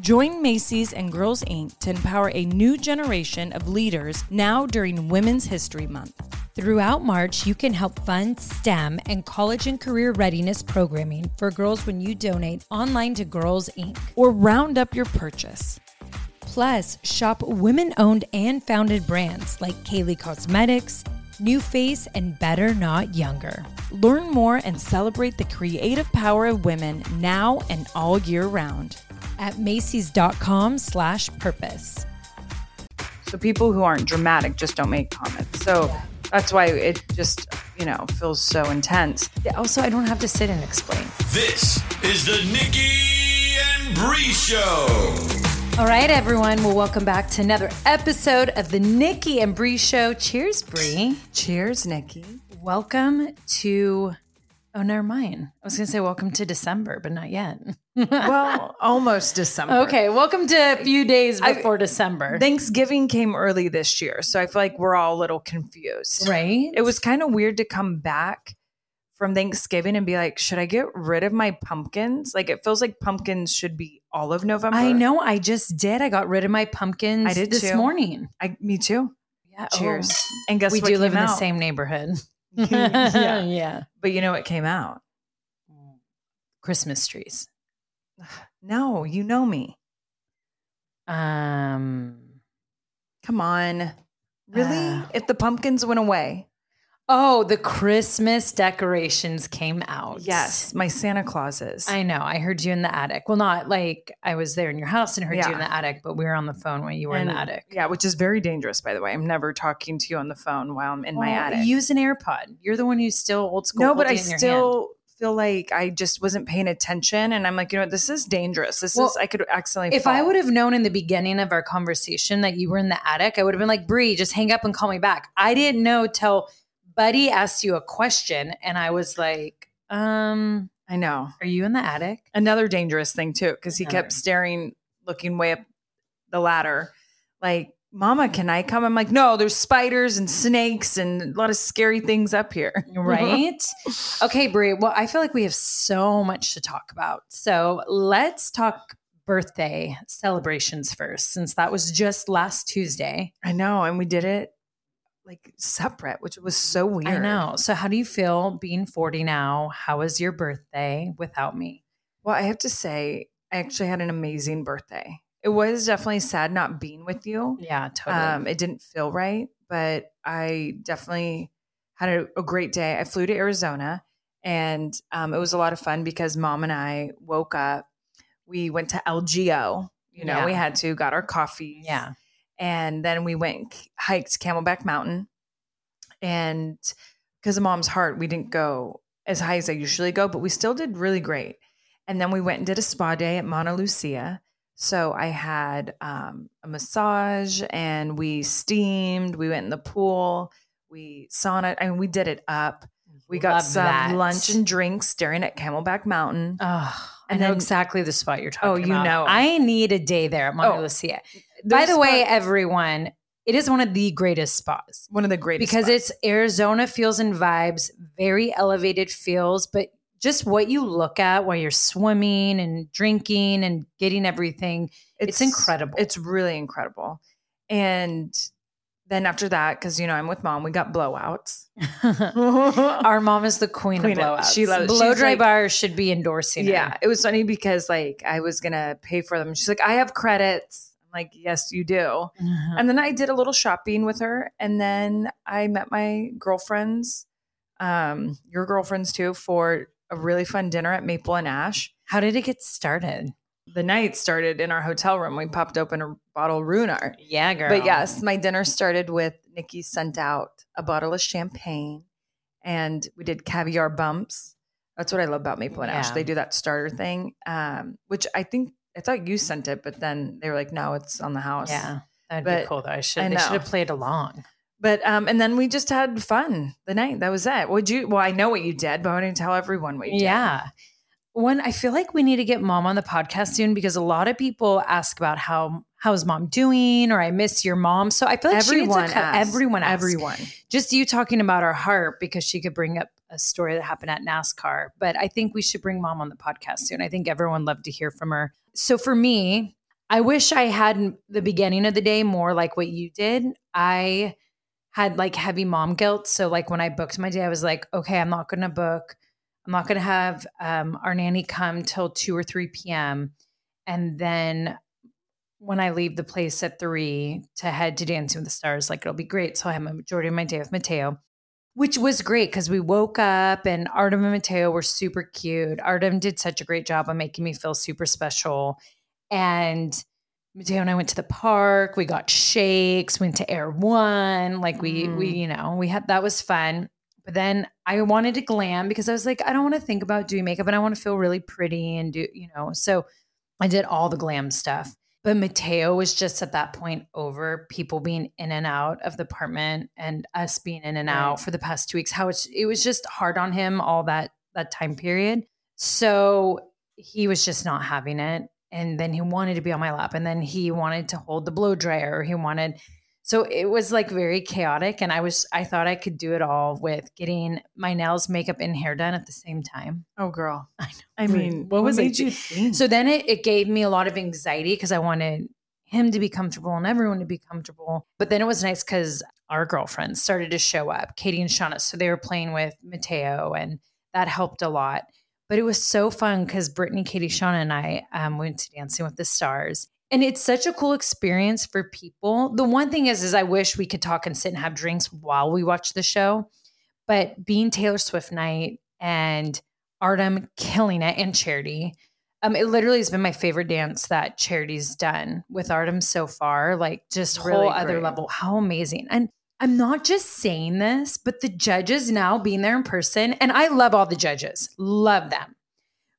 Join Macy's and Girls Inc. to empower a new generation of leaders now during Women's History Month. Throughout March, you can help fund STEM and college and career readiness programming for girls when you donate online to Girls Inc. or round up your purchase. Plus, shop women owned and founded brands like Kaylee Cosmetics, New Face, and Better Not Younger. Learn more and celebrate the creative power of women now and all year round. At Macy's.com slash purpose. So people who aren't dramatic just don't make comments. So that's why it just, you know, feels so intense. Also, I don't have to sit and explain. This is the Nikki and Brie Show. All right, everyone. Well, welcome back to another episode of the Nikki and Brie Show. Cheers, Brie. Cheers, Nikki. Welcome to. Oh, never mind. I was going to say welcome to December, but not yet. Well, almost December. okay, welcome to a few days I- before December. Thanksgiving came early this year, so I feel like we're all a little confused. right? It was kind of weird to come back from Thanksgiving and be like, should I get rid of my pumpkins? Like it feels like pumpkins should be all of November. I know. I just did. I got rid of my pumpkins I did this too. morning. I me too. Yeah. Oh. Cheers. And guess we what do live in the same neighborhood. yeah. yeah. But you know what came out? Christmas trees. No, you know me. Um. Come on. Really? Uh. if the pumpkins went away. Oh, the Christmas decorations came out. Yes, my Santa Clauses. I know. I heard you in the attic. Well, not like I was there in your house and heard you in the attic, but we were on the phone when you were in the attic. Yeah, which is very dangerous, by the way. I'm never talking to you on the phone while I'm in my oh, attic. Use an AirPod. You're the one who's still old school. no, but I holding it in your hand. still feel like I just wasn't paying attention. And I'm like, you know what? This is dangerous. This Well, is, I could accidentally If I would have known in the beginning of our conversation that you were in the attic, I would have been like, Brie, just hang up and call me back. I didn't know till Buddy asked you a question, and I was like, um, I know. are you in the attic? Another dangerous thing, too, because he Another. kept staring, looking way up the ladder, like, Mama, can I come? I'm like, no, there's spiders and snakes and a lot of scary things up here. Right? okay, Brie. Well, I feel like we have so much to talk about. So let's talk birthday celebrations first, since that was just last Tuesday. I know. And we did it like separate, which was so weird. I know. So, how do you feel being 40 now? How was your birthday without me? Well, I have to say, I actually had an amazing birthday. It was definitely sad not being with you. Yeah, totally. Um, it didn't feel right, but I definitely had a, a great day. I flew to Arizona and um, it was a lot of fun because mom and I woke up. We went to LGO. You know, Yeah. we had to, got our coffee. yeah. And then we went hiked Camelback Mountain. And because of mom's heart, we didn't go as high as I usually go, but we still did really great. And then we went and did a spa day at Montelucia. So I had um, a massage and we steamed. We went in the pool. We sauna. I mean, we did it up. We got Love some that. lunch and drinks staring at Camelback Mountain. Oh, I know then- exactly the spot you're talking Oh, about. you know. I need a day there at Mauna Oh, Lucia. By the way, everyone, it is one of the greatest spas. one of the greatest because spots. it's Arizona feels and vibes, very elevated feels, but just what you look at while you're swimming and drinking and getting everything. It's incredible. It's really incredible. And then after that, because you know I'm with mom, we got blowouts. Our mom is the queen, Queen of blowouts. she loves- Blow dry like- bars should be endorsing her. Yeah, it was funny because like I was gonna pay for them. She's like, I have credits. Like, yes, you do. Mhm. And then I did a little shopping with her, and then I met my girlfriends, um, your girlfriends too, for a really fun dinner at Maple and Ash. How did it get started? The night started in our hotel room. We popped open a bottle of Ruinart. Yeah, girl. But yes, my dinner started with Nikki sent out a bottle of champagne and we did caviar bumps. That's what I love about Maple and Ash. They do that starter thing, um, which I think I thought you sent it, but then they were like, no, it's on the house. Yeah, that'd be cool though. I should. I they should have played along. But um, and then we just had fun the night. That was it. Would you? Well, I know what you did, but I didn't tell everyone what you did. Yeah. One, I feel like we need to get mom on the podcast soon because a lot of people ask about how how's mom doing or I miss your mom. So I feel like everyone, she needs to asks. everyone asks. everyone. Just you talking about our heart because she could bring up a story that happened at NASCAR. But I think we should bring mom on the podcast soon. I think everyone loved to hear from her. So for me, I wish I had the beginning of the day more like what you did. I had like heavy mom guilt. So like when I booked my day, I was like, okay, I'm not going to book. I'm not going to have um, our nanny come till 2 or 3 p.m. And then when I leave the place at 3 to head to Dancing with the Stars, like it'll be great. So I have a majority of my day with Matteo, which was great because we woke up and Artem and Matteo were super cute. Artem did such a great job of making me feel super special. And Matteo and I went to the park. We got shakes, went to Erewhon. Like we we, Mm. you know, we had that was fun. But then I wanted to glam because I was like, I don't want to think about doing makeup and I want to feel really pretty and do, you know. So I did all the glam stuff. But Matteo was just at that point over people being in and out of the apartment and us being in and Right. out for the past two weeks. How it's it was just hard on him all that that time period. So he was just not having it. And then he wanted to be on my lap. And then he wanted to hold the blow dryer. He wanted so it was like very chaotic. And I was I thought I could do it all with getting my nails, makeup, and hair done at the same time. Oh, girl. I know. I mean, What was it? you think? So then it, it gave me a lot of anxiety because I wanted him to be comfortable and everyone to be comfortable. But then it was nice because our girlfriends started to show up, Katie and Shauna. So they were playing with Matteo and that helped a lot. But it was so fun because Brittany, Katie, Shauna, and I um, went to Dancing with the Stars. And it's such a cool experience for people. The one thing is, is I wish we could talk and sit and have drinks while we watch the show. But being Taylor Swift night and Artem killing it and Charity, um, it literally has been my favorite dance that Charity's done with Artem so far. Like just whole Really other great. level. How amazing. And I'm not just saying this, but the judges now being there in person, and I love all the judges, love them.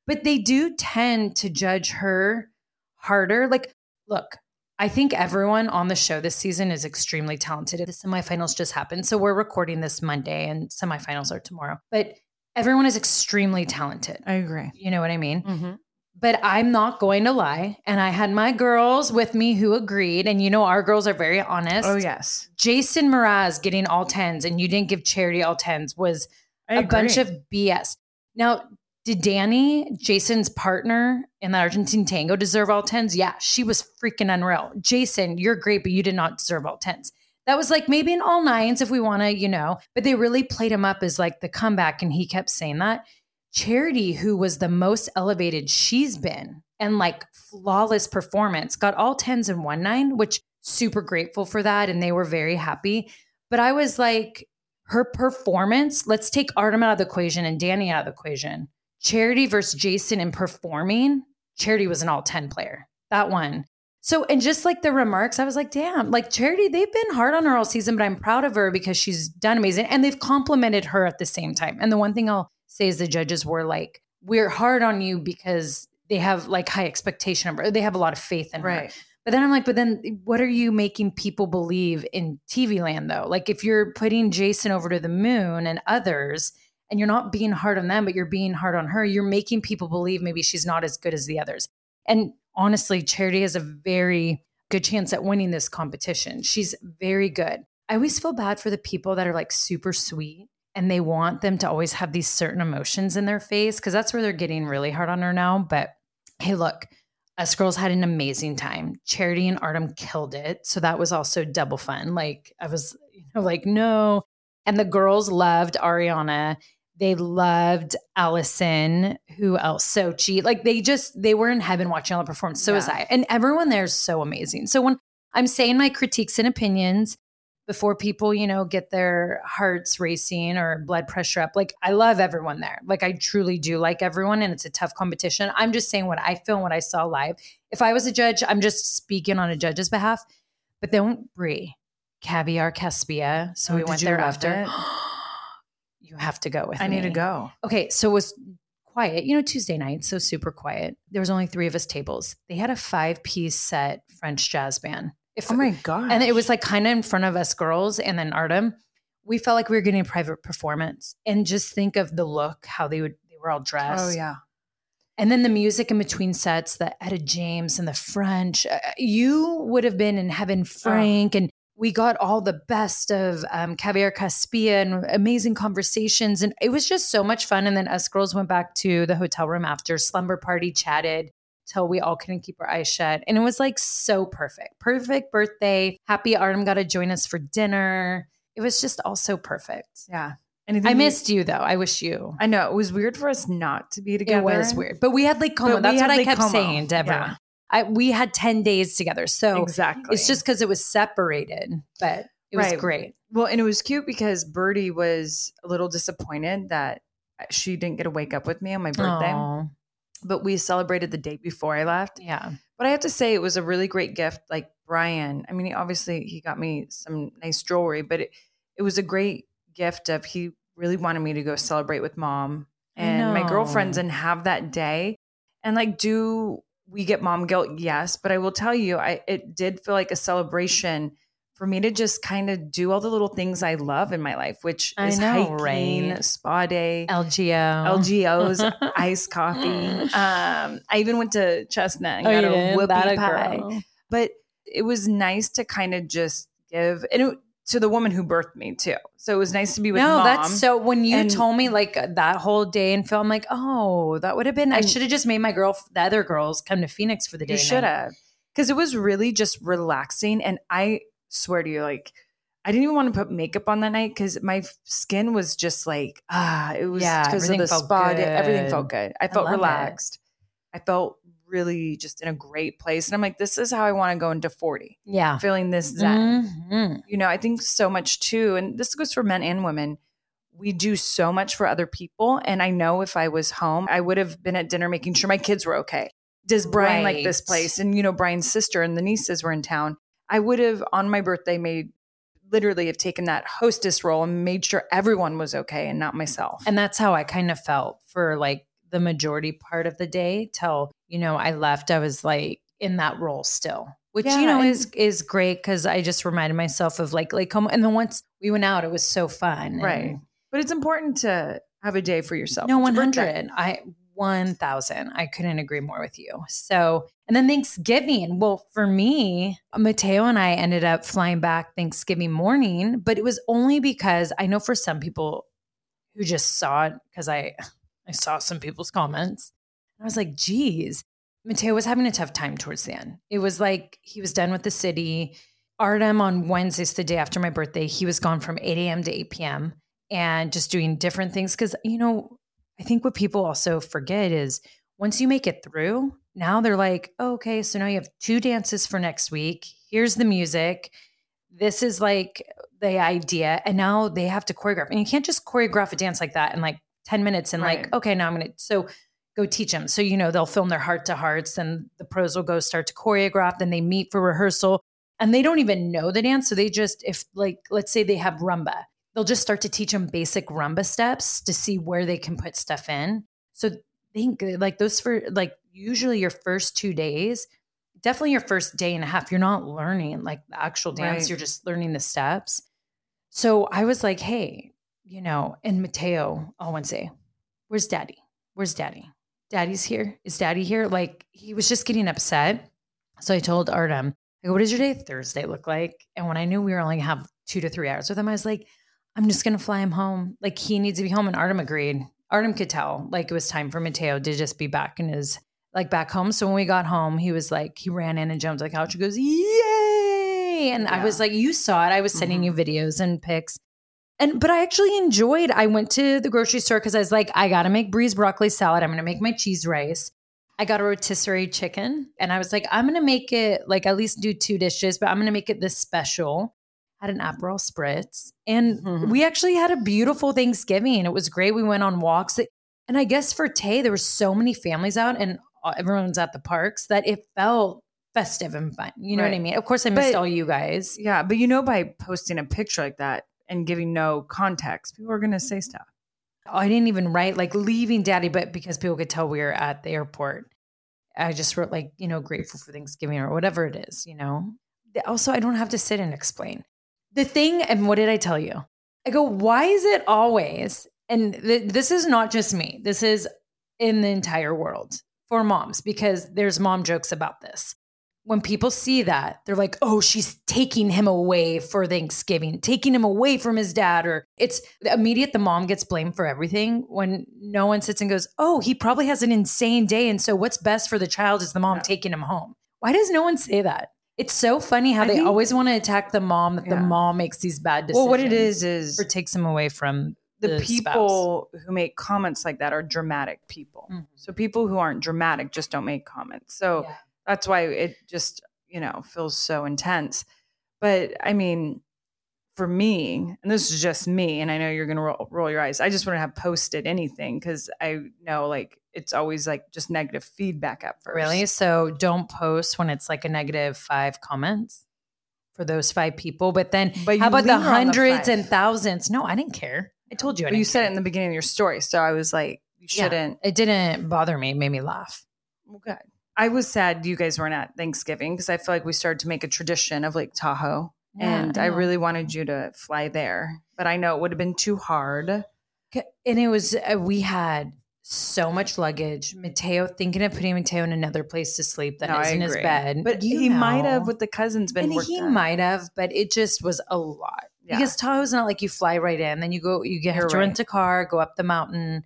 But they do tend to judge her harder. Like, look, I think everyone on the show this season is extremely talented. The semifinals just happened. So we're recording this Monday and semifinals are tomorrow. But everyone is extremely talented. I agree. You know what I mean? Mm-hmm. But I'm not going to lie. And I had my girls with me who agreed. And you know, our girls are very honest. Oh, yes. Jason Mraz getting all tens and you didn't give Charity all tens was I a bunch of BS. Now, did Danny, Jason's partner in the Argentine tango, deserve all tens? Yeah, she was freaking unreal. Jason, you're great, but you did not deserve all tens. That was like maybe an all nines if we want to, you know, but they really played him up as like the comeback. And he kept saying that. Charity, who was the most elevated she's been and like flawless performance, got all tens and one nine, which super grateful for that. And they were very happy. But I was like, her performance, let's take Artem out of the equation and Danny out of the equation. Charity versus Jason in performing, Charity was an all 10 player. That one. So, and just like the remarks, I was like, damn, like Charity, they've been hard on her all season, but I'm proud of her because she's done amazing. And they've complimented her at the same time. And the one thing I'll say is the judges were like, we're hard on you because they have like high expectation of her. They have a lot of faith in her. Right. But then I'm like, but then what are you making people believe in TV land though? Like if you're putting Jason over to the moon and others and you're not being hard on them, but you're being hard on her, you're making people believe maybe she's not as good as the others. And honestly, Charity has a very good chance at winning this competition. She's very good. I always feel bad for the people that are like super sweet and they want them to always have these certain emotions in their face because that's where they're getting really hard on her now. But hey, look, us girls had an amazing time. Charity and Artem killed it. So that was also double fun. Like I was, you know, like, no. And the girls loved Ariana. They loved Alyson. Who else? Xochitl. Like they just, they were in heaven watching all the performance. So was I. And everyone there is so amazing. So when I'm saying my critiques and opinions, before people, you know, get their hearts racing or blood pressure up. Like I love everyone there. Like I truly do like everyone and it's a tough competition. I'm just saying what I feel and what I saw live. If I was a judge, I'm just speaking on a judge's behalf. But then Brie, Caviar Kaspia. So Oh, we went there after. you have to go with I me. need to go. Okay, so it was quiet. You know, Tuesday night, so super quiet. There was only three of us tables. They had a five piece set French jazz band. If Oh my god! and it was like kind of in front of us girls and then Artem. We felt like we were getting a private performance. And just think of the look, how they would they were all dressed. oh yeah. And then the music in between sets, the Etta James and the French. uh, you would have been in heaven, Frank. And we got all the best of um, Caviar Kaspia and amazing conversations. And it was just so much fun. And then us girls went back to the hotel room after slumber party, chatted till we all couldn't keep our eyes shut. And it was like so perfect. Perfect birthday. Happy Artem got to join us for dinner. It was just all so perfect. Yeah. Anything I missed you though. I wish you. I know it was weird for us not to be together. It was weird. But we had like Como. That's had what I kept Como. saying to everyone. Yeah. I, we had 10 days together. So exactly. it's just because it was separated, but it was Right. great. well, and it was cute because Birdie was a little disappointed that she didn't get to wake up with me on my birthday. Aw, But we celebrated the day before I left. yeah. But I have to say, it was a really great gift. Like Bryan, I mean, he, obviously he got me some nice jewelry, but it, it was a great gift of he really wanted me to go celebrate with mom and my girlfriends and have that day. And like, do we get mom guilt? Yes, but I will tell you, I it did feel like a celebration for me to just kind of do all the little things I love in my life, which I is know, hiking, right? spa day, LGO. LGOs, iced coffee. Um, I even went to Chestnut and Oh, got a whoopie pie. girl. But it was nice to kind of just give and it, to the woman who birthed me too. So it was nice to be with No, mom. that's so. When you and- told me like that whole day and film, I'm like, oh, that would have been. I should have just made my girl, the other girls, come to Phoenix for the day. you should have because it was really just relaxing. And I swear to you, like I didn't even want to put makeup on that night because my skin was just like ah, it was Yeah, of everything the felt spa. Everything good. felt good. I felt it. relaxed. I felt really just in a great place, and I'm like, this is how I want to go into 40, Yeah. feeling this zen. Mhm. you know, I think so much too, and this goes for men and women. We do so much for other people. And I know if I was home, I would have been at dinner making sure my kids were okay. Does Bryan like this place? And, you know, Bryan's sister and the nieces were in town. I would have, on my birthday, made literally have taken that hostess role and made sure everyone was okay and not myself. And that's how I kind of felt for like the majority part of the day till, you know, I left. I was like in that role still, which, Yeah, you know, is is great because I just reminded myself of like, like, come, and then once we went out, it was so fun. right. And But it's important to have a day for yourself. no, 100. I, 1000. I couldn't agree more with you. So, and then Thanksgiving. Well, for me, Matteo and I ended up flying back Thanksgiving morning, but it was only because I know for some people who just saw it because I I saw some people's comments. I was like, geez, Matteo was having a tough time towards the end. It was like he was done with the city. Artem on Wednesdays, the day after my birthday, he was gone from 8 a.m. to 8 p.m. and just doing different things. Cause, you know, I think what people also forget is once you make it through, now they're like, oh, okay, so now you have two dances for next week. Here's the music. This is like the idea. And now they have to choreograph. And you can't just choreograph a dance like that in like 10 minutes and like, okay, now I'm going to. So go teach them. So, you know, they'll film their heart to hearts and the pros will go start to choreograph. Then they meet for rehearsal and they don't even know the dance. So they just, if like, let's say they have rumba, they'll just start to teach them basic rumba steps to see where they can put stuff in. So think like those for like usually your first two days, definitely your first day and a half, you're not learning like the actual dance, Right. you're just learning the steps. So I was like, hey, you know, and Matteo all Wednesday, where's daddy? Where's daddy? Daddy's here. Is daddy here? Like he was just getting upset. So I told Artem, I go, what does your day Thursday look like? And when I knew we were only gonna have two to three hours with him, I was like, I'm just gonna fly him home. Like he needs to be home. And Artem agreed. Artem could tell like it was time for Matteo to just be back in his like back home. So when we got home, he was like, he ran in and jumped on the couch and goes, Yay! And I was like, You saw it. I was sending Mhm. you videos and pics. And but I actually enjoyed. I went to the grocery store because I was like, I gotta make Brie's broccoli salad. I'm gonna make my cheese rice. I got a rotisserie chicken and I was like, I'm gonna make it like at least do two dishes, but I'm gonna make it this special. Had an Aperol spritz. And Mhm. we actually had a beautiful Thanksgiving. It was great. We went on walks. And I guess for Tay, there were so many families out and everyone's at the parks that it felt festive and fun. You know what I mean? Of course, I missed But- all you guys. Yeah, but you know, by posting a picture like that and giving no context, people are going to say stuff. Oh, I didn't even write like leaving daddy, but because people could tell we were at the airport, I just wrote like, you know, grateful for Thanksgiving or whatever it is, you know? Also, I don't have to sit and explain. The thing, and what did I tell you? I go, why is it always, and th- this is not just me, this is in the entire world for moms, because there's mom jokes about this. When people see that, they're like, oh, she's taking him away for Thanksgiving, taking him away from his dad. Or it's immediate, the mom gets blamed for everything when no one sits and goes, oh, he probably has an insane day. And so what's best for the child is the mom Yeah. taking him home. Why does no one say that? It's so funny how I they think- always want to attack the mom that the mom makes these bad decisions. Well, what it is is or takes him away from the, the spouse. people who make comments like that are dramatic people. Mhm. So people who aren't dramatic just don't make comments. So Yeah. That's why it just, you know, feels so intense. But I mean, for me, and this is just me, and I know you're going to roll, roll your eyes. I just wouldn't have posted anything because I know like it's always like just negative feedback at first. Really? So don't post when it's like a negative five comments for those five people. But then But how about the on the hundreds and thousands? No, I didn't care. I told you I But you said care. it in the beginning of your story. So I was like, you shouldn't. It didn't bother me. It made me laugh. Well, good. I was sad you guys weren't at Thanksgiving because I feel like we started to make a tradition of Lake Tahoe. Yeah, and I I, really wanted you to fly there, but I know it would have been too hard. And it was, uh, we had so much luggage. Matteo thinking of putting Matteo in another place to sleep that No, not in his bed. But You he might have with the cousins been and he might have, but it just was a lot. Yeah. Because Tahoe's not like you fly right in, then you go, you get You're to rent a car, go up the mountain.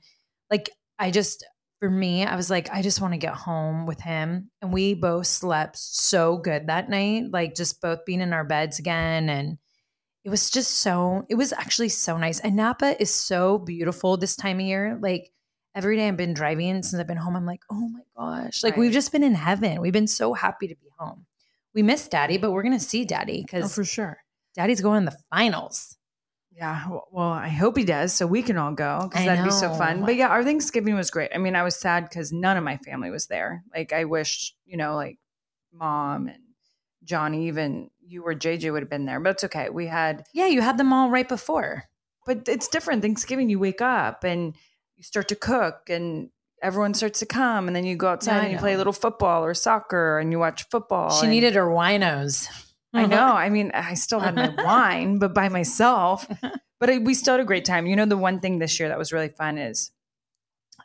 Like I just, for me, I was like, I just want to get home with him. And we both slept so good that night, like just both being in our beds again. And it was just so, it was actually so nice. And Napa is so beautiful this time of year. Like every day I've been driving since I've been home, I'm like, oh my gosh, like we've just been in heaven. We've been so happy to be home. We miss daddy, but we're going to see daddy Oh, because for sure. daddy's going in the finals. Yeah. Well, I hope he does so we can all go because that'd be so fun. But yeah, our Thanksgiving was great. I mean, I was sad because none of my family was there. Like, I wish, you know, like mom and Johnny, even you or JJ would have been there, but it's okay. We had, Yeah, you had them all right before. but it's different. Thanksgiving, you wake up and you start to cook and everyone starts to come and then you go outside and you play a little football or soccer and you watch football. She and- needed her winos. I uh-huh. know. I mean, I still had my wine, but by myself. But I, we still had a great time. You know, the one thing this year that was really fun is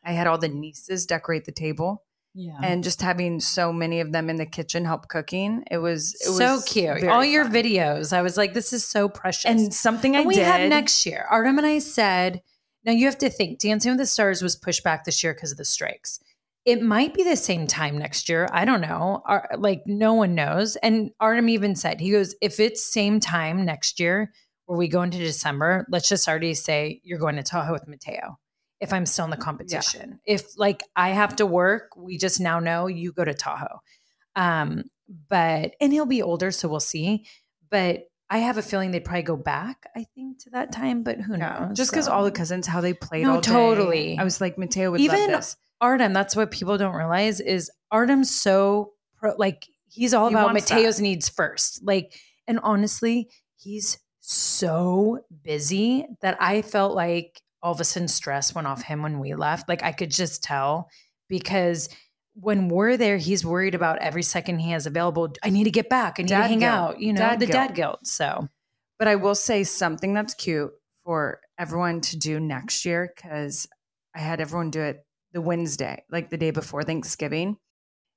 I had all the nieces decorate the table, Yeah. and just having so many of them in the kitchen help cooking. It was it so was cute. All your videos. I was like, this is so precious. and something I And we did have next year. Artem and I said, now you have to think Dancing with the Stars was pushed back this year because of the strikes. It might be the same time next year. I don't know. Ar- like no one knows. And Artem even said, he goes, if it's same time next year where we go into December, let's just already say you're going to Tahoe with Matteo. If I'm still in the competition, if like I have to work, we just now know you go to Tahoe. Um, but and he'll be older, so we'll see. But I have a feeling they'd probably go back, I think, to that time, but who Yeah. knows? Just because So- all the cousins how they played No, all day. totally. I was like Matteo would Even- love this. Artem, that's what people don't realize is Artem's so pro, like he's all He about Matteo's needs first. Like, and honestly, he's so busy that I felt like all of a sudden stress went off him when we left. Like I could just tell because when we're there, he's worried about every second he has available. I need to get back. I need to hang guilt. out. You know, Dad the guilt. dad guilt. So But I will say something that's cute for everyone to do next year because I had everyone do it the Wednesday, like the day before Thanksgiving.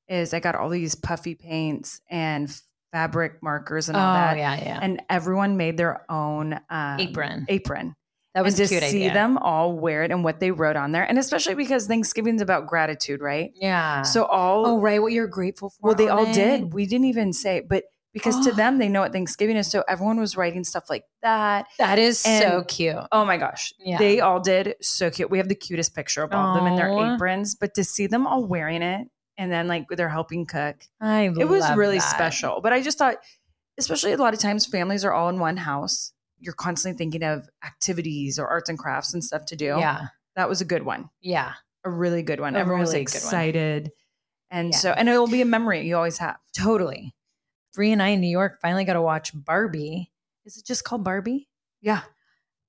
Is I got all these puffy paints and fabric markers and all that, Oh, yeah, yeah. and everyone made their own um, Apron. Apron, That was and to cute see idea. them all wear it and what they wrote on there, and especially because Thanksgiving's about gratitude, right? Yeah. So all oh, right. What you're grateful for. well, they all it. did. We didn't even say, but because to Oh. them they know what Thanksgiving is, so everyone was writing stuff like that. That is so cute. Oh my gosh. Yeah. They all did so cute. We have the cutest picture of all of them in their aprons, but to see them all wearing it and then like they're helping cook, I it was really that. special. But I just thought, especially a lot of times families are all in one house. You're constantly thinking of activities or arts and crafts and stuff to do. Yeah. That was a good one. Yeah. A really good one. A Everyone was really good one. excited. And Yeah. so, and it will be a memory you always have. Totally. Brie and I in New York finally got to watch Barbie. Is it just called Barbie? Yeah.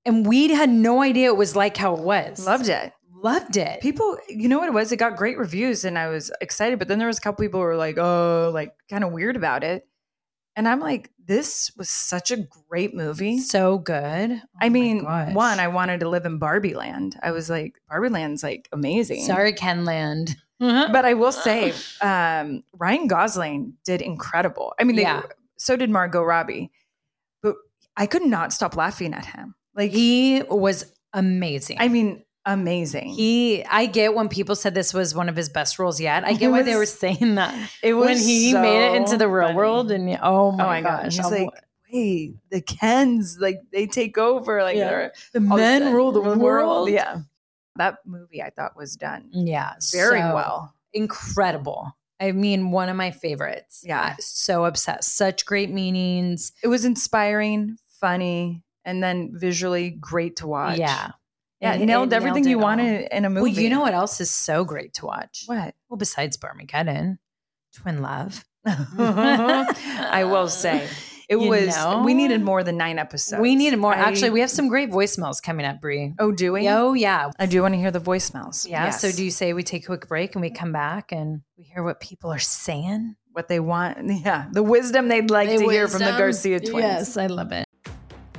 And we had no idea it was like how it was. Loved it. Loved it. People, you know what it was? It got great reviews and I was excited. But then there was a couple people who were like, oh, like kind of weird about it. And I'm like, this was such a great movie. so good. Oh I mean, one, I wanted to live in Barbie Land. I was like, Barbie Land's like amazing. Sorry, Ken Land. But I will say, um, Ryan Gosling did incredible. I mean, they, Yeah. so did Margot Robbie. But I could not stop laughing at him. Like, he was amazing. I mean, amazing. he, I get when people said this was one of his best roles yet. I get why they were saying that it was when he made it into the real funny. world. And oh Oh my, my gosh, He's like, wait, the Kens, like they take over, like Yeah. the all of a men rule the world. Yeah, that movie I thought was done yeah, very so well. incredible. I mean, one of my favorites. Yeah. So obsessed. Such great meanings. It was inspiring, funny, and then visually great to watch. Yeah. yeah, It- nailed it everything nailed you all. wanted in a movie. Well, you know what else is so great to watch? what? Well, besides Barmageddon, Twin Love. I will say it You was. know? We needed more than nine episodes. we needed more. I- Actually, we have some great voicemails coming up, Brie. Oh, do we? Oh, yeah. I do want to hear the voicemails. Yeah. So do you say we take a quick break and we come back and we hear what people are saying? what they want? Yeah, the wisdom they'd like to hear from the Garcia twins. Yes, I love it.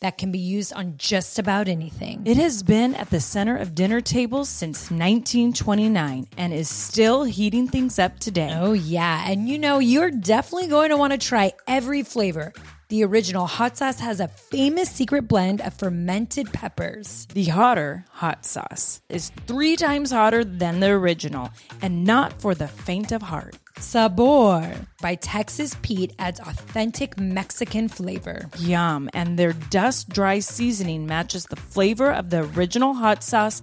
that can be used on just about anything. It has been at the center of dinner tables since 1929 and is still heating things up today. Oh, yeah. And you know, you're definitely going to want to try every flavor. The original hot sauce has a famous secret blend of fermented peppers. The hotter hot sauce is three times hotter than the original and not for the faint of heart. Sabor by Texas Pete adds authentic Mexican flavor. Yum. And their dust dry seasoning matches the flavor of the original hot sauce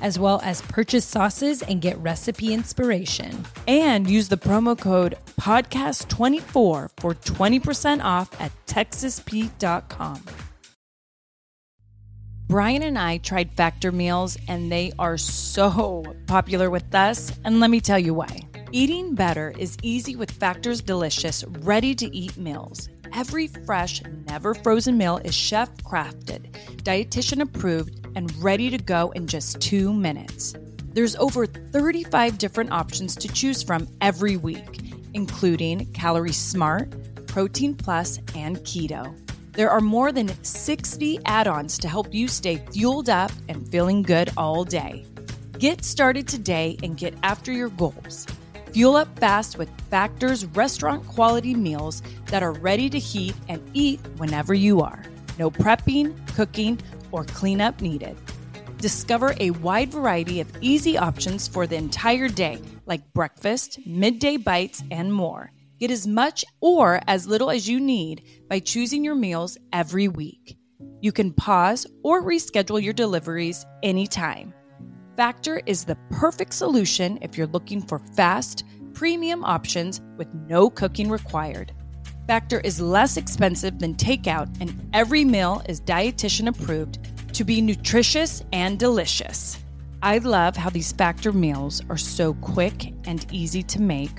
as well as purchase sauces and get recipe inspiration. And use the promo code podcast24 for 20% off at texaspete.com. Bryan and I tried Factor meals and they are so popular with us. And let me tell you why. Eating better is easy with Factor's delicious, ready to eat meals. Every fresh, never frozen meal is chef crafted, dietitian approved, and ready to go in just two minutes. There's over 35 different options to choose from every week, including Calorie Smart, Protein Plus, and Keto. There are more than 60 add ons to help you stay fueled up and feeling good all day. Get started today and get after your goals. Fuel up fast with Factor's restaurant quality meals that are ready to heat and eat whenever you are. No prepping, cooking, or cleanup needed. Discover a wide variety of easy options for the entire day, like breakfast, midday bites, and more. Get as much or as little as you need by choosing your meals every week. You can pause or reschedule your deliveries anytime. Factor is the perfect solution if you're looking for fast, premium options with no cooking required. Factor is less expensive than takeout, and every meal is dietitian approved to be nutritious and delicious. I love how these Factor meals are so quick and easy to make.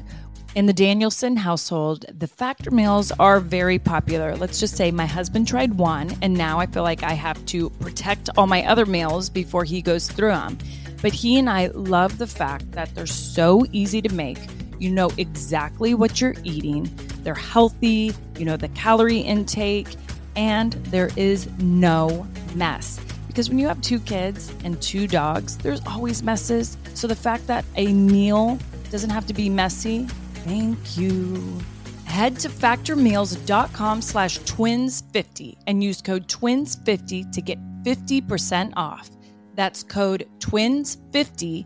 In the Danielson household, the Factor meals are very popular. Let's just say my husband tried one, and now I feel like I have to protect all my other meals before he goes through them. But he and I love the fact that they're so easy to make. You know exactly what you're eating, they're healthy, you know the calorie intake, and there is no mess. Because when you have two kids and two dogs, there's always messes. So the fact that a meal doesn't have to be messy, thank you. Head to factormeals.com slash twins50 and use code twins50 to get 50% off. That's code TWINS50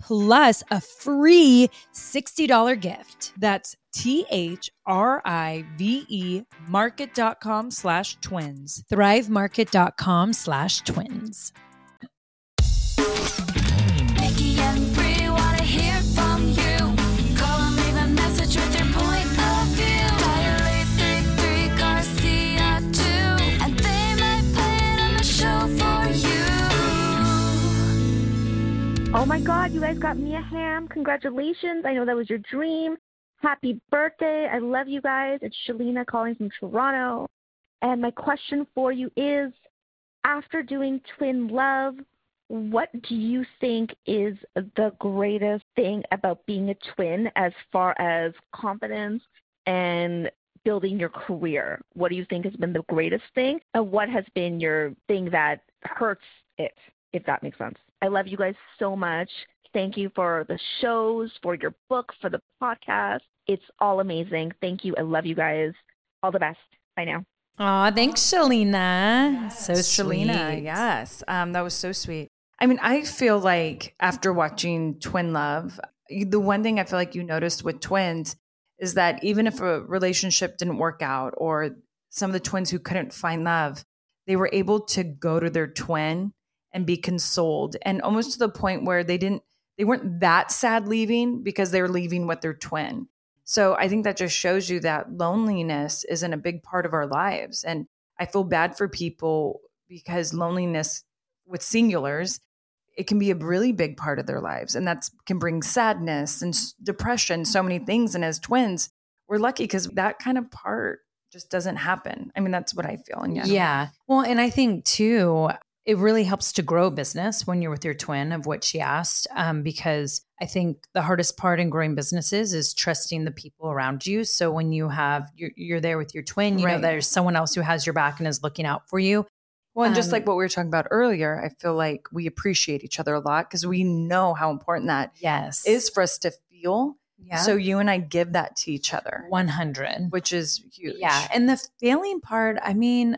plus a free $60 gift. That's T H R I V E market.com slash twins. Thrivemarket.com slash twins. Oh my God, you guys got me a ham. Congratulations. I know that was your dream. Happy birthday. I love you guys. It's Shalina calling from Toronto. And my question for you is after doing Twin Love, what do you think is the greatest thing about being a twin as far as confidence and building your career? What do you think has been the greatest thing? And what has been your thing that hurts it, if that makes sense? I love you guys so much. Thank you for the shows, for your book, for the podcast. It's all amazing. Thank you. I love you guys. All the best. Bye now. Aw, thanks, Shalina. So Shalina, yes. Um, that was so sweet. I mean, I feel like after watching Twin Love, the one thing I feel like you noticed with twins is that even if a relationship didn't work out or some of the twins who couldn't find love, they were able to go to their twin and be consoled and almost to the point where they didn't they weren't that sad leaving because they were leaving with their twin. So I think that just shows you that loneliness isn't a big part of our lives. And I feel bad for people because loneliness with singulars it can be a really big part of their lives and that can bring sadness and depression so many things and as twins we're lucky because that kind of part just doesn't happen i mean that's what i feel and yeah Yeah. Well, and I think too, it really helps to grow business when you're with your twin, of what she asked. Um, because I think the hardest part in growing businesses is trusting the people around you. So when you have you're, you're there with your twin, you know there's someone else who has your back and is looking out for you. well and just Um, like what we were talking about earlier i feel like we appreciate each other a lot because we know how important that Yes, is for us to feel yeah. so you and i give that to each other 100. which is huge Yeah. And the failing part, I mean,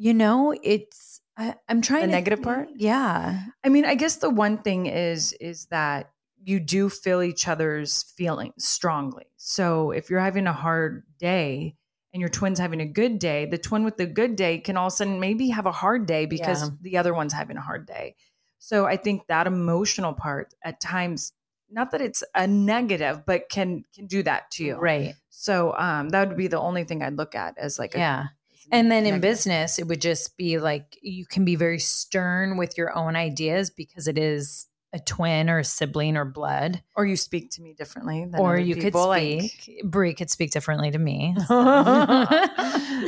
you know, it's, I, I'm trying The to negative part? Yeah. I mean, I guess the one thing is is that you do feel each other's feelings strongly. So if you're having a hard day and your twin's having a good day, the twin with the good day can all of a sudden maybe have a hard day because Yeah. the other one's having a hard day. So I think that emotional part at times, not that it's a negative, but can can do that to you. Right. So um, that would be the only thing I'd look at as like a Yeah. And then in negative. business, it would just be like you can be very stern with your own ideas because it is a twin or a sibling or blood. or you speak to me differently, than or other you could people, like- speak. Brie could speak differently to me.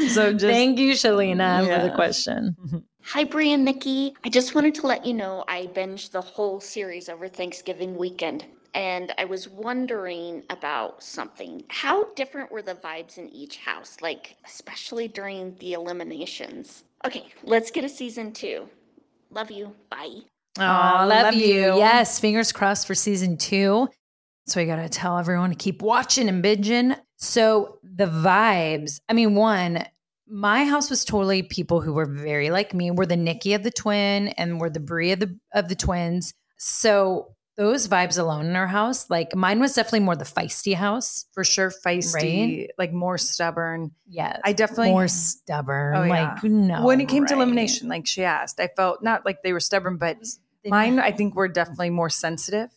So just- thank you, Shalina, for the Yeah. question. Hi, Brie and Nikki. I just wanted to let you know I binged the whole series over Thanksgiving weekend, and I was wondering about something. How different were the vibes in each house, like, especially during the eliminations? Okay, let's get a season two. Love you. Bye. Oh, Aw, love, love you. you. Yes, fingers crossed for season two. So I got to tell everyone to keep watching and binging. So the vibes, I mean, one, my house was totally people who were very like me. We're the Nikki of the twin and we're the Brie of the of the twins. So those vibes alone in our house, like mine was definitely more the feisty house. for sure feisty, like more stubborn. Yes. I definitely more stubborn. Oh, yeah. Like no. when it came to elimination, like she asked, I felt not like they were stubborn, but They- mine I think were definitely more sensitive.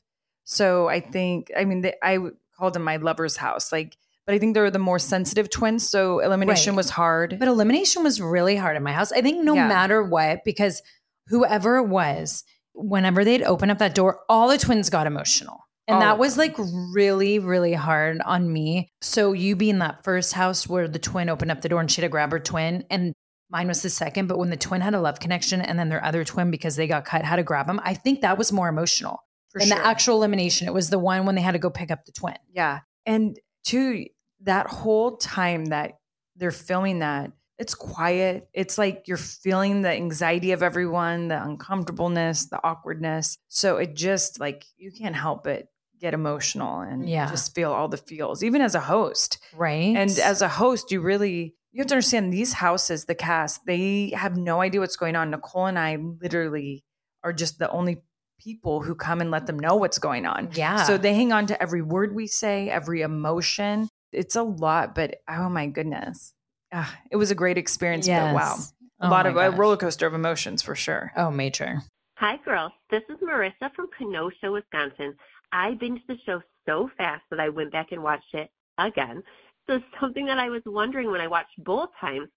So I think I mean they, I called them my lover's house, like, but I think they were the more sensitive twins. So elimination Right. was hard. But elimination was really hard in my house. I think no Yeah. matter what, because whoever it was, whenever they'd open up that door, all the twins got emotional. And Oh. that was like really, really hard on me. So you being that first house where the twin opened up the door and she had to grab her twin, and mine was the second, but when the twin had a love connection and then their other twin, because they got cut, had to grab them, I think that was more emotional for than sure. the actual elimination. It was the one when they had to go pick up the twin. Yeah. And two, that whole time that they're filming that, it's quiet. It's like you're feeling the anxiety of everyone, the uncomfortableness, the awkwardness. So it just like you can't help but get emotional and Yeah. just feel all the feels, even as a host. Right. And as a host, you really you have to understand these houses, the cast, they have no idea what's going on. Nicole and I literally are just the only people who come and let them know what's going on. yeah. So they hang on to every word we say, every emotion. It's a lot, but oh my goodness. Ah, it was a great experience, but wow. A Oh lot my of a roller coaster of emotions for sure. Oh, major. Hi, girls. This is Marissa from Kenosha, Wisconsin. I binged the show so fast that I went back and watched it again. So, something that I was wondering when I watched both times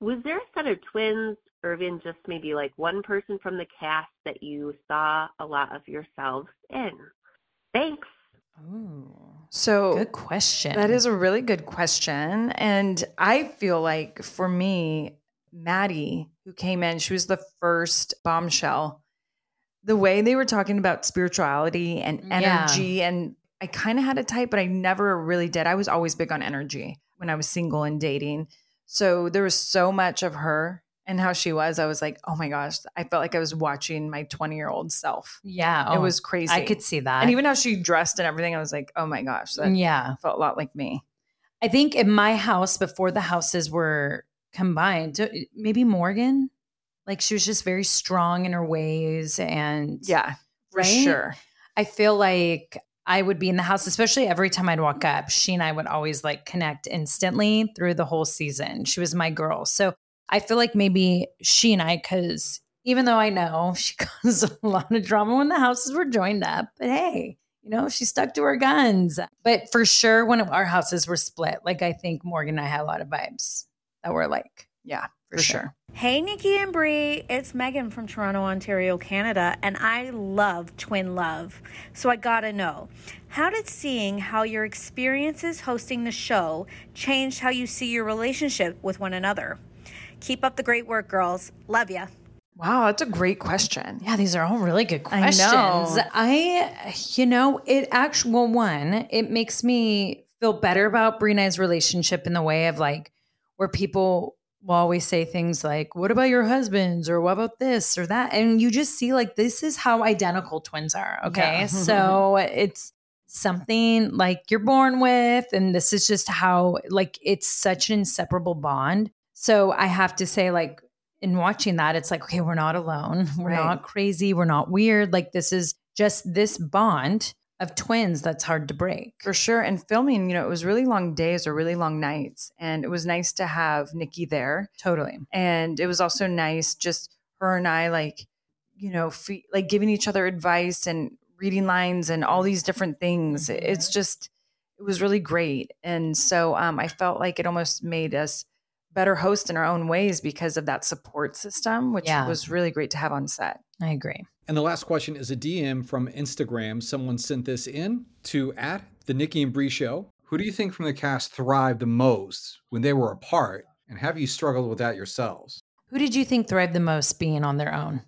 was there a set of twins, or even just maybe like one person from the cast that you saw a lot of yourselves in? Thanks. Oh, So good question. That is a really good question. And I feel like for me, Maddie, who came in, she was the first bombshell. The way they were talking about spirituality and Yeah. energy, and I kind of had a type, but I never really did. I was always big on energy when I was single and dating. So there was so much of her and how she was. I was like, oh my gosh, I felt like I was watching my 20 year old self. yeah. it oh, was crazy. I could see that. and even how she dressed and everything, I was like, oh my gosh, that yeah. felt a lot like me. I think in my house before the houses were combined, maybe Morgan, like she was just very strong in her ways. And Yeah, for Right? sure. I feel like I would be in the house, especially every time I'd walk up. She and I would always like connect instantly through the whole season. She was my girl. So I feel like maybe she and I, because even though I know she caused a lot of drama when the houses were joined up, but hey, you know, she stuck to her guns. But for sure, when our houses were split, like I think Morgan and I had a lot of vibes that were like, Yeah, for sure. Hey, Nikki and Brie, it's Megan from Toronto, Ontario, Canada, and I love Twin Love. So I gotta know, how did seeing how your experiences hosting the show change how you see your relationship with one another? Keep up the great work, girls. Love ya. Wow, that's a great question. Yeah, these are all really good I questions. know. I, you know, it actually, well, one, it makes me feel better about Brie and I's relationship in the way of like where people will always say things like, What about your husbands? Or what about this or that? And you just see like this is how identical twins are. Okay. Yeah. so it's something like you're born with, and this is just how like it's such an inseparable bond. So I have to say, like, in watching that, it's like, okay, we're not alone. We're Right. not crazy. We're not weird. Like, this is just this bond of twins that's hard to break. For sure. And filming, you know, it was really long days or really long nights. And it was nice to have Nikki there. Totally. And it was also nice just her and I, like, you know, like giving each other advice and reading lines and all these different things. It's just, it was really great. And so um, I felt like it almost made us better hosts in our own ways because of that support system, which Yeah. was really great to have on set. I agree. And the last question is a DM from Instagram. Someone sent this in to at the Nikki and Brie Show. Who do you think from the cast thrived the most when they were apart? And have you struggled with that yourselves? Who did you think thrived the most being on their own?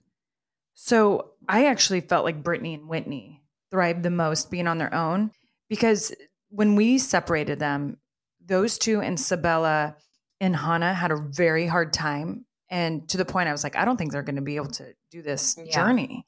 So I actually felt like Brittany and Whitney thrived the most being on their own because when we separated them, those two and Sabella and Hannah had a very hard time. And to the point I was like, I don't think they're going to be able to do this Yeah. journey.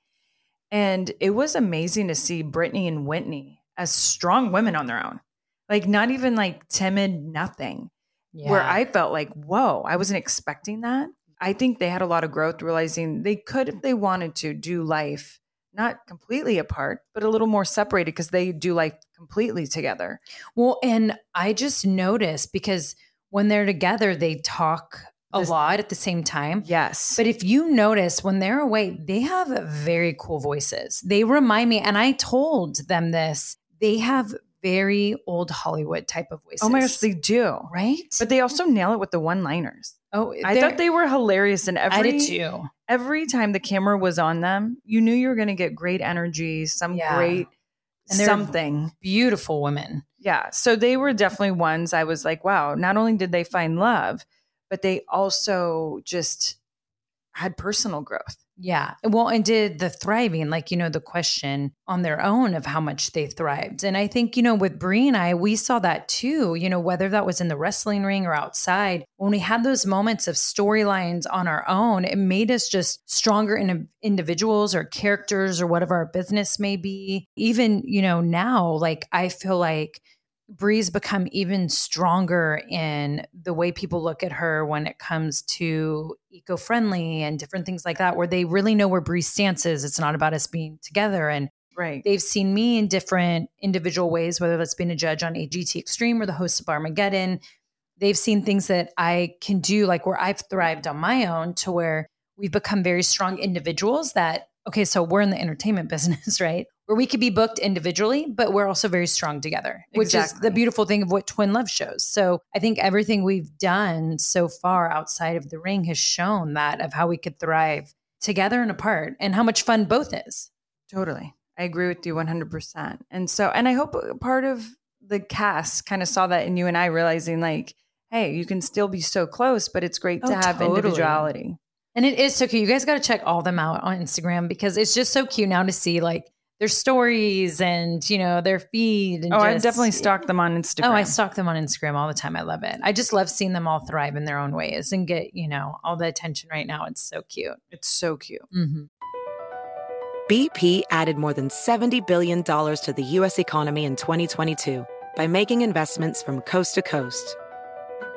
And it was amazing to see Brittany and Whitney as strong women on their own, like not even like timid, nothing where I felt like, whoa, I wasn't expecting that. I think they had a lot of growth, realizing they could, if they wanted to, do life not completely apart, but a little more separated because they do life completely together. Well, and I just noticed because when they're together, they talk a lot at the same time. Yes. But if you notice when they're away, they have very cool voices. They remind me, and I told them this, they have very old Hollywood type of voices. oh my gosh, they do. right? But they also nail it with the one liners. oh, I thought they were hilarious. And every, I did too. every time the camera was on them, you knew you were going to get great energy, some Yeah. great And something. Beautiful women. Yeah. So they were definitely ones I was like, wow, not only did they find love, but they also just had personal growth. Yeah. Well, and did the thriving, like, you know, the question on their own of how much they thrived. And I think, you know, with Brie and I, we saw that too, you know, whether that was in the wrestling ring or outside, when we had those moments of storylines on our own, it made us just stronger in individuals or characters or whatever our business may be. Even, you know, now, like, I feel like Brie's become even stronger in the way people look at her when it comes to eco-friendly and different things like that, where they really know where Brie's stance is. It's not about us being together. And Right. they've seen me in different individual ways, whether that's being a judge on AGT Extreme or the host of Barmageddon. They've seen things that I can do, like where I've thrived on my own, to where we've become very strong individuals that, okay, so we're in the entertainment business, right? Where we could be booked individually, but we're also very strong together, which is the beautiful thing of what Twin Love shows. So I think everything we've done so far outside of the ring has shown that of how we could thrive together and apart and how much fun both is. Totally. I agree with you 100%. And so, and I hope uh, part of the cast kind of saw that in you and I realizing like, hey, you can still be so close, but it's great to Oh, have totally. individuality. And it is so cute. You guys got to check all them out on Instagram because it's just so cute now to see like their stories and you know their feed. And Oh, I've definitely stalk them on Instagram. Oh, I stalk them on Instagram all the time. I love it. I just love seeing them all thrive in their own ways and get you know all the attention right now. It's so cute. It's so cute. hmm BP added more than $70 billion to the U.S. economy in 2022 by making investments from coast to coast.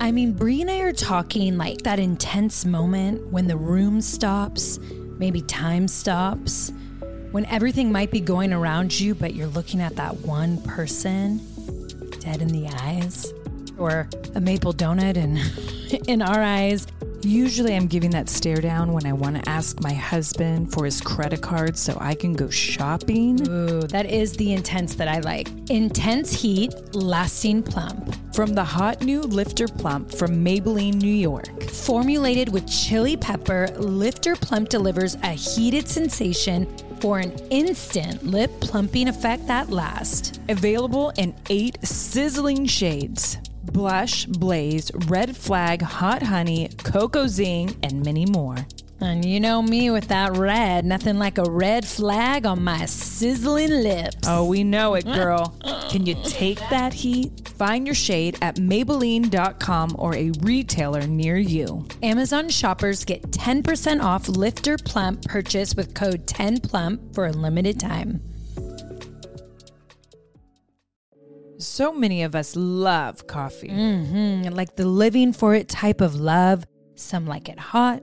I mean, Brie and I are talking like that intense moment when the room stops, Maybe time stops. When everything might be going around you, but you're looking at that one person dead in the eyes. Or a maple donut and in our eyes. Usually, I'm giving that stare down when I want to ask my husband for his credit card so I can go shopping. Ooh, that is the intense that I like. Intense heat, lasting plump. From the hot new Lifter Plump from Maybelline, New York. Formulated with chili pepper, Lifter Plump delivers a heated sensation for an instant lip plumping effect that lasts. Available in eight sizzling shades blush, blaze, red flag, hot honey, cocoa zing, and many more. And you know me with that red, nothing like a red flag on my sizzling lips. Oh, we know it, girl. Can you take that heat? Find your shade at Maybelline.com or a retailer near you. Amazon shoppers get 10% off Lifter Plump purchase with code 10PLUMP for a limited time. So many of us love coffee. Mm-hmm. Like the living for it type of love. Some like it hot,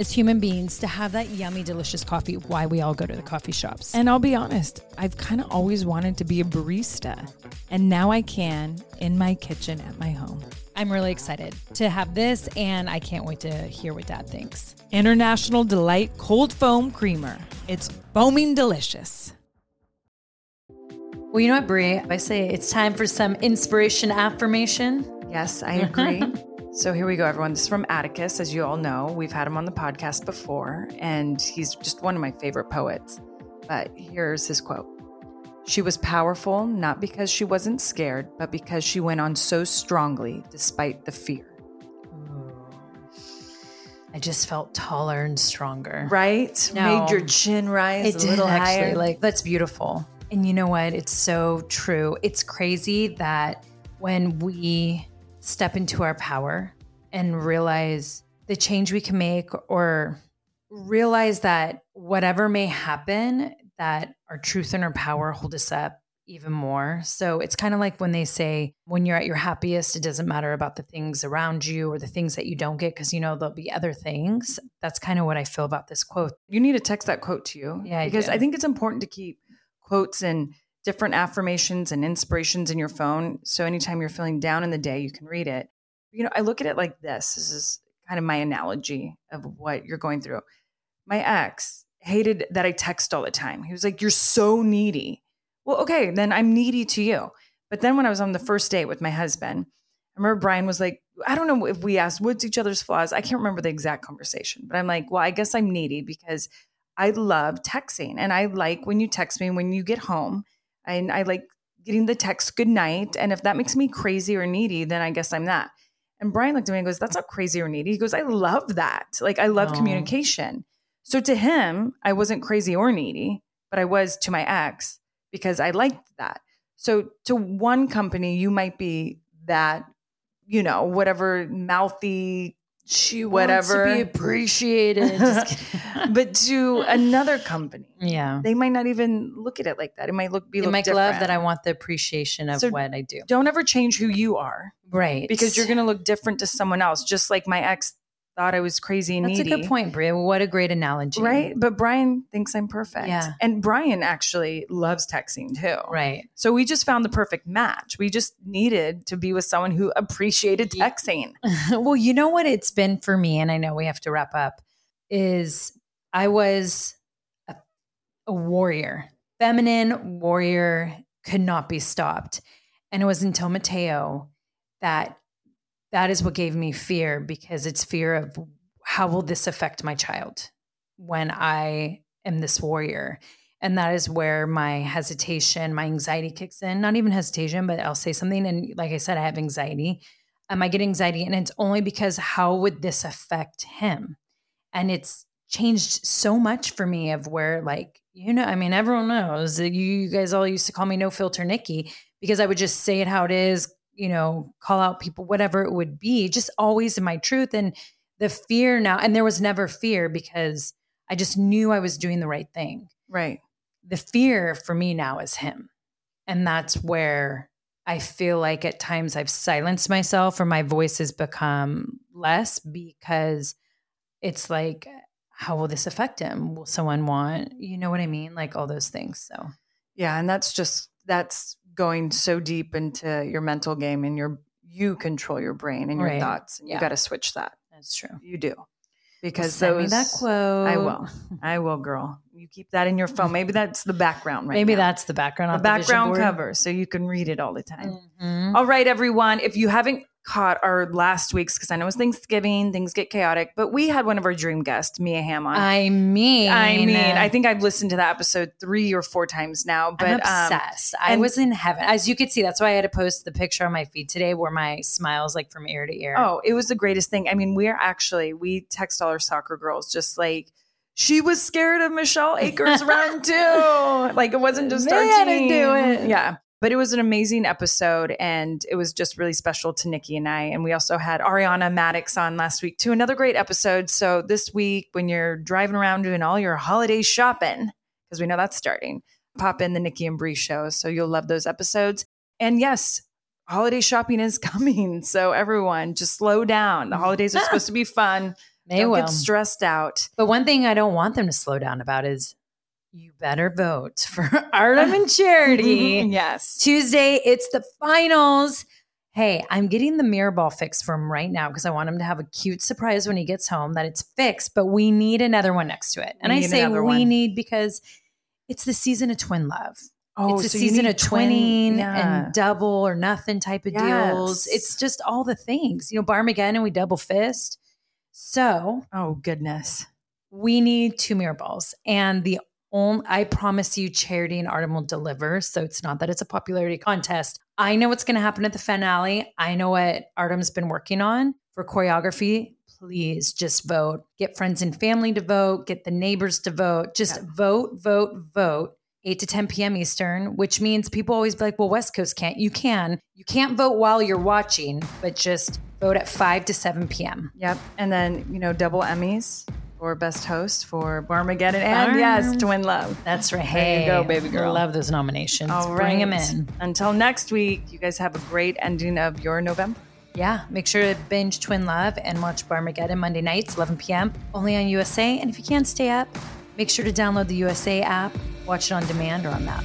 as human beings to have that yummy, delicious coffee. Why we all go to the coffee shops. And I'll be honest, I've kind of always wanted to be a barista. And now I can in my kitchen at my home. I'm really excited to have this, and I can't wait to hear what Dad thinks. International Delight Cold Foam Creamer. It's foaming delicious. Well, you know what, Brie? I say it's time for some inspiration affirmation. Yes, I agree. so here we go, everyone. This is from Atticus. As you all know, we've had him on the podcast before, and he's just one of my favorite poets. But here's his quote She was powerful not because she wasn't scared, but because she went on so strongly despite the fear. I just felt taller and stronger. Right? No. Made your chin rise It a did little actually. higher. Like that's beautiful. And you know what? It's so true. It's crazy that when we step into our power and realize the change we can make or realize that whatever may happen, that our truth and our power hold us up even more. So it's kind of like when they say when you're at your happiest, it doesn't matter about the things around you or the things that you don't get because you know there'll be other things. That's kind of what I feel about this quote. You need to text that quote to you. Yeah, I because do. I think it's important to keep quotes and different affirmations and inspirations in your phone. So anytime you're feeling down in the day, you can read it. You know, I look at it like this. This is kind of my analogy of what you're going through. My ex hated that I text all the time. He was like, You're so needy. Well, okay, then I'm needy to you. But then when I was on the first date with my husband, I remember Bryan was like, I don't know if we asked what's each other's flaws. I can't remember the exact conversation, but I'm like, well, I guess I'm needy because I love texting and I like when you text me when you get home and I like getting the text good night. And if that makes me crazy or needy, then I guess I'm that. And Bryan looked at me and goes, That's not crazy or needy. He goes, I love that. Like, I love Oh. communication. So to him, I wasn't crazy or needy. but I was to my ex because I liked that. So to one company, you might be that, you know, whatever mouthy She whatever wants to be appreciated. But to another company, yeah. they might not even look at it like that. It might look be look might different. love that I want the appreciation of So what I do. Don't ever change who you are Right. because you're going to look different to someone else. Just like my ex thought I was crazy and That's needy. a good point, Bria. What a great analogy. Right. But Bryan thinks I'm perfect. Yeah. And Bryan actually loves texting too. Right. So we just found the perfect match. We just needed to be with someone who appreciated texting. well, you know what it's been for me, and I know we have to wrap up, is I was a, a warrior, feminine warrior, could not be stopped. And it was until Matteo that that is what gave me fear because it's fear of how will this affect my child when I am this warrior. And that is where my hesitation, my anxiety kicks in. Not even hesitation, but I'll say something. And like I said, I have anxiety. Um, I get anxiety, and it's only because how would this affect him? And it's changed so much for me of where, like, you know, I mean, everyone knows that you, you guys all used to call me no filter Nikki because I would just say it how it is, you know, call out people, whatever it would be, just always in my truth. And the fear now, and there was never fear because I just knew I was doing the right thing. Right. The fear for me now is him. And that's where I feel like at times I've silenced myself or my voice has become less because it's like, how will this affect him? Will someone want, you know what I mean? Like all those things. So, Yeah. And that's just, that's going so deep into your mental game and your, you control your brain and your Right. thoughts. And Yeah. You got to switch that. that's true. You do. Because me those, that quote. I will. I will, girl. You keep that in your phone. Maybe that's the background right Maybe now. that's the background the the background cover so you can read it all the time. Mhm. All right, everyone. If you haven't caught our last week's, because I know it's Thanksgiving, things get chaotic, but we had one of our dream guests, Mia Hamm, on. I mean, I mean, I think I've listened to that episode three or four times now. But I'm um, obsessed. I and- was in heaven. As you could see, that's why I had to post the picture on my feed today where my smile's like from ear to ear. Oh, it was the greatest thing. I mean, we're actually we text all our soccer girls just like she was scared of Michelle Akers run too. Like it wasn't just They our team. do it. Yeah. But it was an amazing episode and it was just really special to Nikki and I. And we also had Ariana Maddox on last week too. Another great episode. So this week, when you're driving around doing all your holiday shopping, because we know that's starting, pop in the Nikki and Brie show. So you'll love those episodes. And yes, holiday shopping is coming. So everyone just slow down. The holidays are supposed to be fun. They Don't will. get stressed out. But one thing I don't want them to slow down about is you better vote for Artem and Charity. yes. Tuesday, it's the finals. Hey, I'm getting the mirror ball fixed for him right now because I want him to have a cute surprise when he gets home that it's fixed, but we need another one next to it. And We I say we one. need because it's the season of twin love. Oh, it's a so season of twin- twinning yeah. and double or nothing type of deals. It's just all the things. You know, Barmageddon and we double fist. So Oh, goodness. we need two mirror balls. And the only, I promise you, Charity and Artem will deliver. So it's not that it's a popularity contest. I know what's going to happen at the finale. I know what Artem's been working on for choreography. Please just vote. Get friends and family to vote. Get the neighbors to vote. Just Yeah. vote, vote, vote. 8 to 10 p.m. Eastern, which means people always be like, well, West Coast can't. You can. You can't vote while you're watching, but just vote at 5 to 7 p.m. Yep. And then, you know, double Emmys for best host for Barmageddon and yes, Twin Love. That's right. There Hey, you go, baby girl. Love those nominations. All right. Bring them in. Until next week, you guys have a great ending of your November. Yeah. Make sure to binge Twin Love and watch Barmageddon Monday nights, 11 p.m. only on USA. And if you can't stay up, make sure to download the USA app, watch it on demand or on the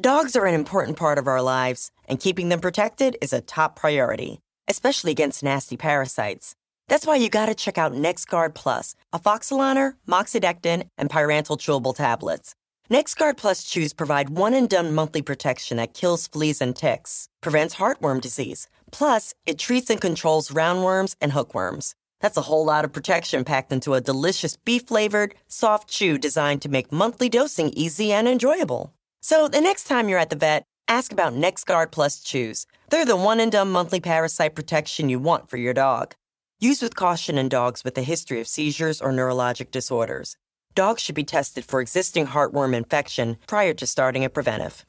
Dogs are an important part of our lives, and keeping them protected is a top priority, especially against nasty parasites. That's why you gotta check out NexGuard Plus, a afoxolaner, moxidectin, and pyrantel chewable tablets. NexGuard Plus chews provide one and done monthly protection that kills fleas and ticks, prevents heartworm disease. Plus, it treats and controls roundworms and hookworms. That's a whole lot of protection packed into a delicious beef flavored, soft chew designed to make monthly dosing easy and enjoyable. So the next time you're at the vet, ask about NexGuard Plus chews. They're the one and done monthly parasite protection you want for your dog. Use with caution in dogs with a history of seizures or neurologic disorders. Dogs should be tested for existing heartworm infection prior to starting a preventive.